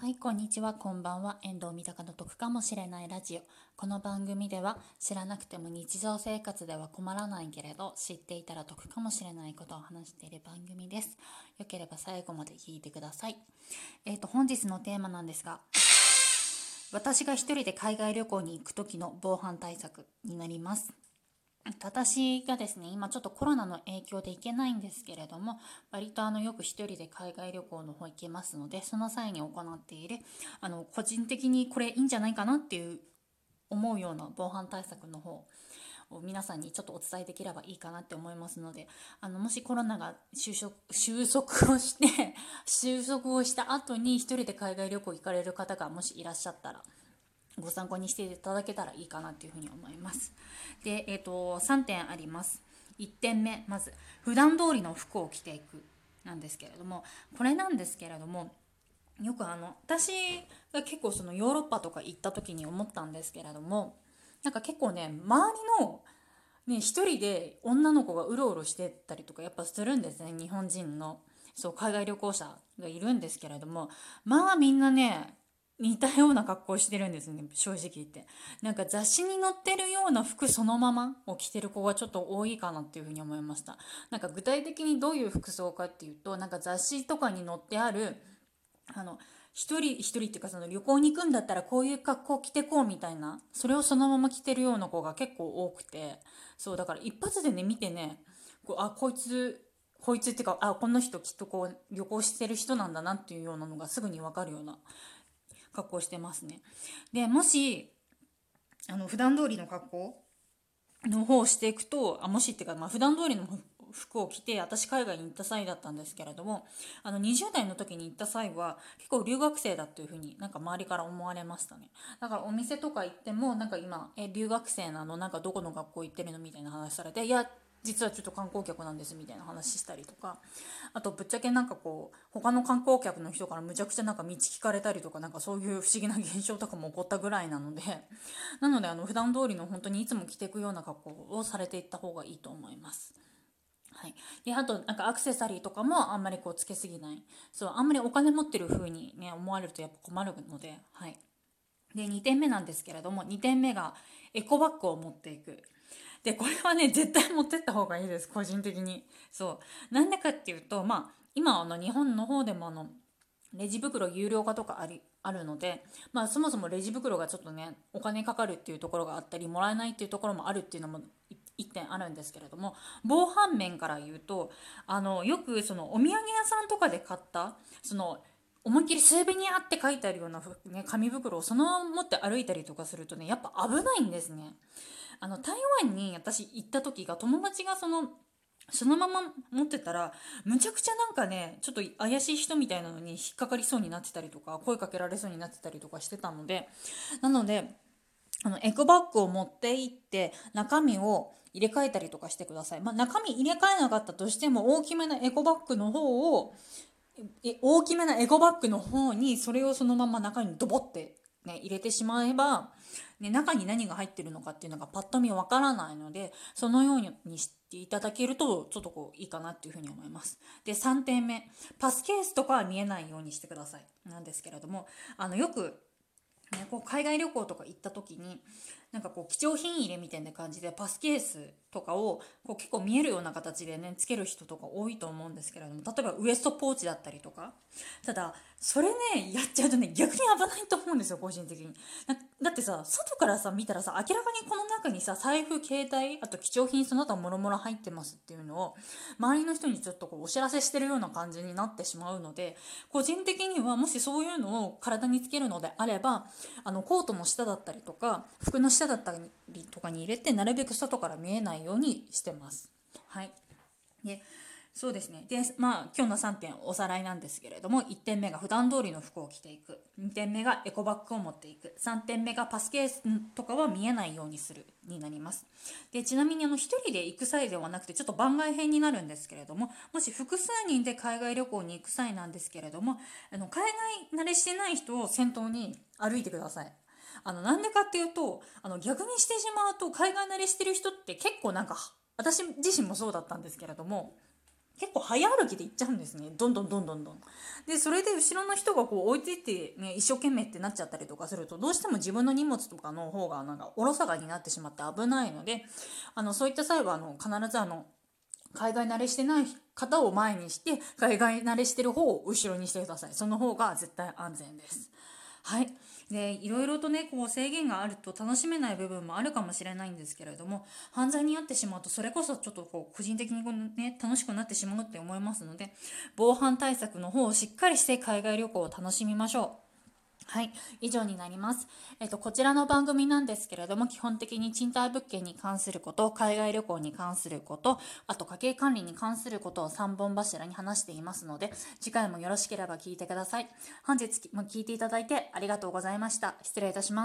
はい、こんにちは、こんばんは。遠藤三鷹の得かもしれないラジオ。この番組では、知らなくても日常生活では困らないけれど、知っていたら得かもしれないことを話している番組です。よければ最後まで聞いてください。えっ、と、本日のテーマなんですが、私が一人で海外旅行に行く時の防犯対策になります。私がですね今ちょっとコロナの影響で行けないんですけれども割とあのよく1人で海外旅行の方行けますのでその際に行っているあの個人的にこれいいんじゃないかなっていう思うような防犯対策の方を皆さんにちょっとお伝えできればいいかなって思いますのであのもしコロナが収束 収束をして収束をした後に1人で海外旅行行かれる方がもしいらっしゃったらご参考にしていただけたらいいかなというふうに思います。で、えっ、ー、と、3点あります。1点目、まず、普段通りの服を着ていくなんですけれども、これなんですけれども、よくあの、私が結構そのヨーロッパとか行った時に思ったんですけれども、なんか結構ね、周りの、ね、一人で女の子がうろうろしてたりとかやっぱするんですね、日本人の。そう、海外旅行者がいるんですけれども、まあみんなね、似たような格好してるんですね正直言って。なんか雑誌に載ってるような服そのままを着てる子がちょっと多いかなっていうふうに思いました。なんか具体的にどういう服装かっていうとなんか雑誌とかに載ってあるあの一人一人っていうかその旅行に行くんだったらこういう格好着てこうみたいなそれをそのまま着てるような子が結構多くて。そうだから一発でね見てねこうあこいつこいつっていうかあこの人きっとこう旅行してる人なんだなっていうようなのがすぐに分かるような格好してますね。で、もし、あの、普段通りの格好の方をしていくと、あ、もしっていうか、まあ、普段通りの服を着て、私海外に行った際だったんですけれども、あの、20代の時に行った際は、結構留学生だっていうふうになんか周りから思われましたね。だからお店とか行っても、なんか今、え、留学生なの？なんかどこの学校行ってるの？みたいな話されて、いや、実はちょっと観光客なんですみたいな話したりとか。あとぶっちゃけなんかこう他の観光客の人からむちゃくちゃなんか道聞かれたりとかなんかそういう不思議な現象とかも起こったぐらいなので。なのであの普段通りの本当にいつも着ていくような格好をされていった方がいいと思います。はい、であとなんかアクセサリーとかもあんまりこうつけすぎない。そうあんまりお金持ってる風にね思われるとやっぱ困るので,、はい、で2点目なんですけれども2点目がエコバッグを持っていく。で、これはね、絶対持ってった方がいいです、個人的に。そう。なんでかっていうと、まあ、今、あの、日本の方でも、あの、レジ袋有料化とかありあるので、まあ、そもそもレジ袋がちょっとねお金かかるっていうところがあったりもらえないっていうところもあるっていうのも1点あるんですけれども防犯面から言うとあのよくそのお土産屋さんとかで買ったその思いっきりスーベニアって書いてあるような、ね、紙袋をそのまま持って歩いたりとかするとねやっぱ危ないんですね。あの台湾に私行った時が友達がそのそのまま持ってたらむちゃくちゃなんかねちょっと怪しい人みたいなのに引っかかりそうになってたりとか声かけられそうになってたりとかしてたのでなのであのエコバッグを持って行って中身を入れ替えたりとかしてください、まあ、中身入れ替えなかったとしても大きめなエコバッグの方を大きめなエコバッグの方にそれをそのまま中にドボって、ね、入れてしまえばね、中に何が入ってるのかっていうのがパッと見わからないので、そのようにしていただけると、ちょっとこう、いいかなっていうふうに思います。で、3点目。パスケースとかは見えないようにしてください。なんですけれども、あの、よく、ね、こう海外旅行とか行った時になんかこう貴重品入れみたいな感じでパスケースとかをこう結構見えるような形でねつける人とか多いと思うんですけれども例えばウエストポーチだったりとか。ただそれねやっちゃうとね逆に危ないと思うんですよ個人的に。だってさ外からさ見たらさ明らかにこの中にさ財布携帯あと貴重品その他もろもろ入ってますっていうのを周りの人にちょっとこうお知らせしてるような感じになってしまうので個人的にはもしそういうのを体につけるのであればあのコートの下だったりとか服の下だったりとかに入れてなるべく外から見えないよようにしてます。はい、でそうですね。で、まあ、今日の3点おさらいなんですけれども、1点目が普段通りの服を着ていく。2点目がエコバッグを持っていく。3点目がパスケースとかは見えないようにするになります。で、ちなみにあの、1人で行く際ではなくて、ちょっと番外編になるんですけれども、もし複数人で海外旅行に行く際なんですけれども、あの、海外慣れしてない人を先頭に歩いてください。あの、なんでかっていうと、あの、逆にしてしまうと、海外慣れしてる人って結構なんか、私自身もそうだったんですけれども、結構早歩きで行っちゃうんですね。どんどんどんどんどん。でそれで後ろの人がこう置いてってね一生懸命ってなっちゃったりとかするとどうしても自分の荷物とかの方がなんかおろそかになってしまって危ないのであのそういった際はあの必ずあの海外慣れしてない方を前にして海外慣れしてる方を後ろにしてください。その方が絶対安全です。はいでいろいろとねこう制限があると楽しめない部分もあるかもしれないんですけれども犯罪に遭ってしまうとそれこそちょっとこう個人的にこの、ね、楽しくなってしまうって思いますので防犯対策の方をしっかりして海外旅行を楽しみましょう。はい、以上になります。えっと、こちらの番組なんですけれども、基本的に賃貸物件に関すること、海外旅行に関すること、あと家計管理に関することを3本柱に話していますので、次回もよろしければ聞いてください。本日も聞いていただいてありがとうございました。失礼いたします。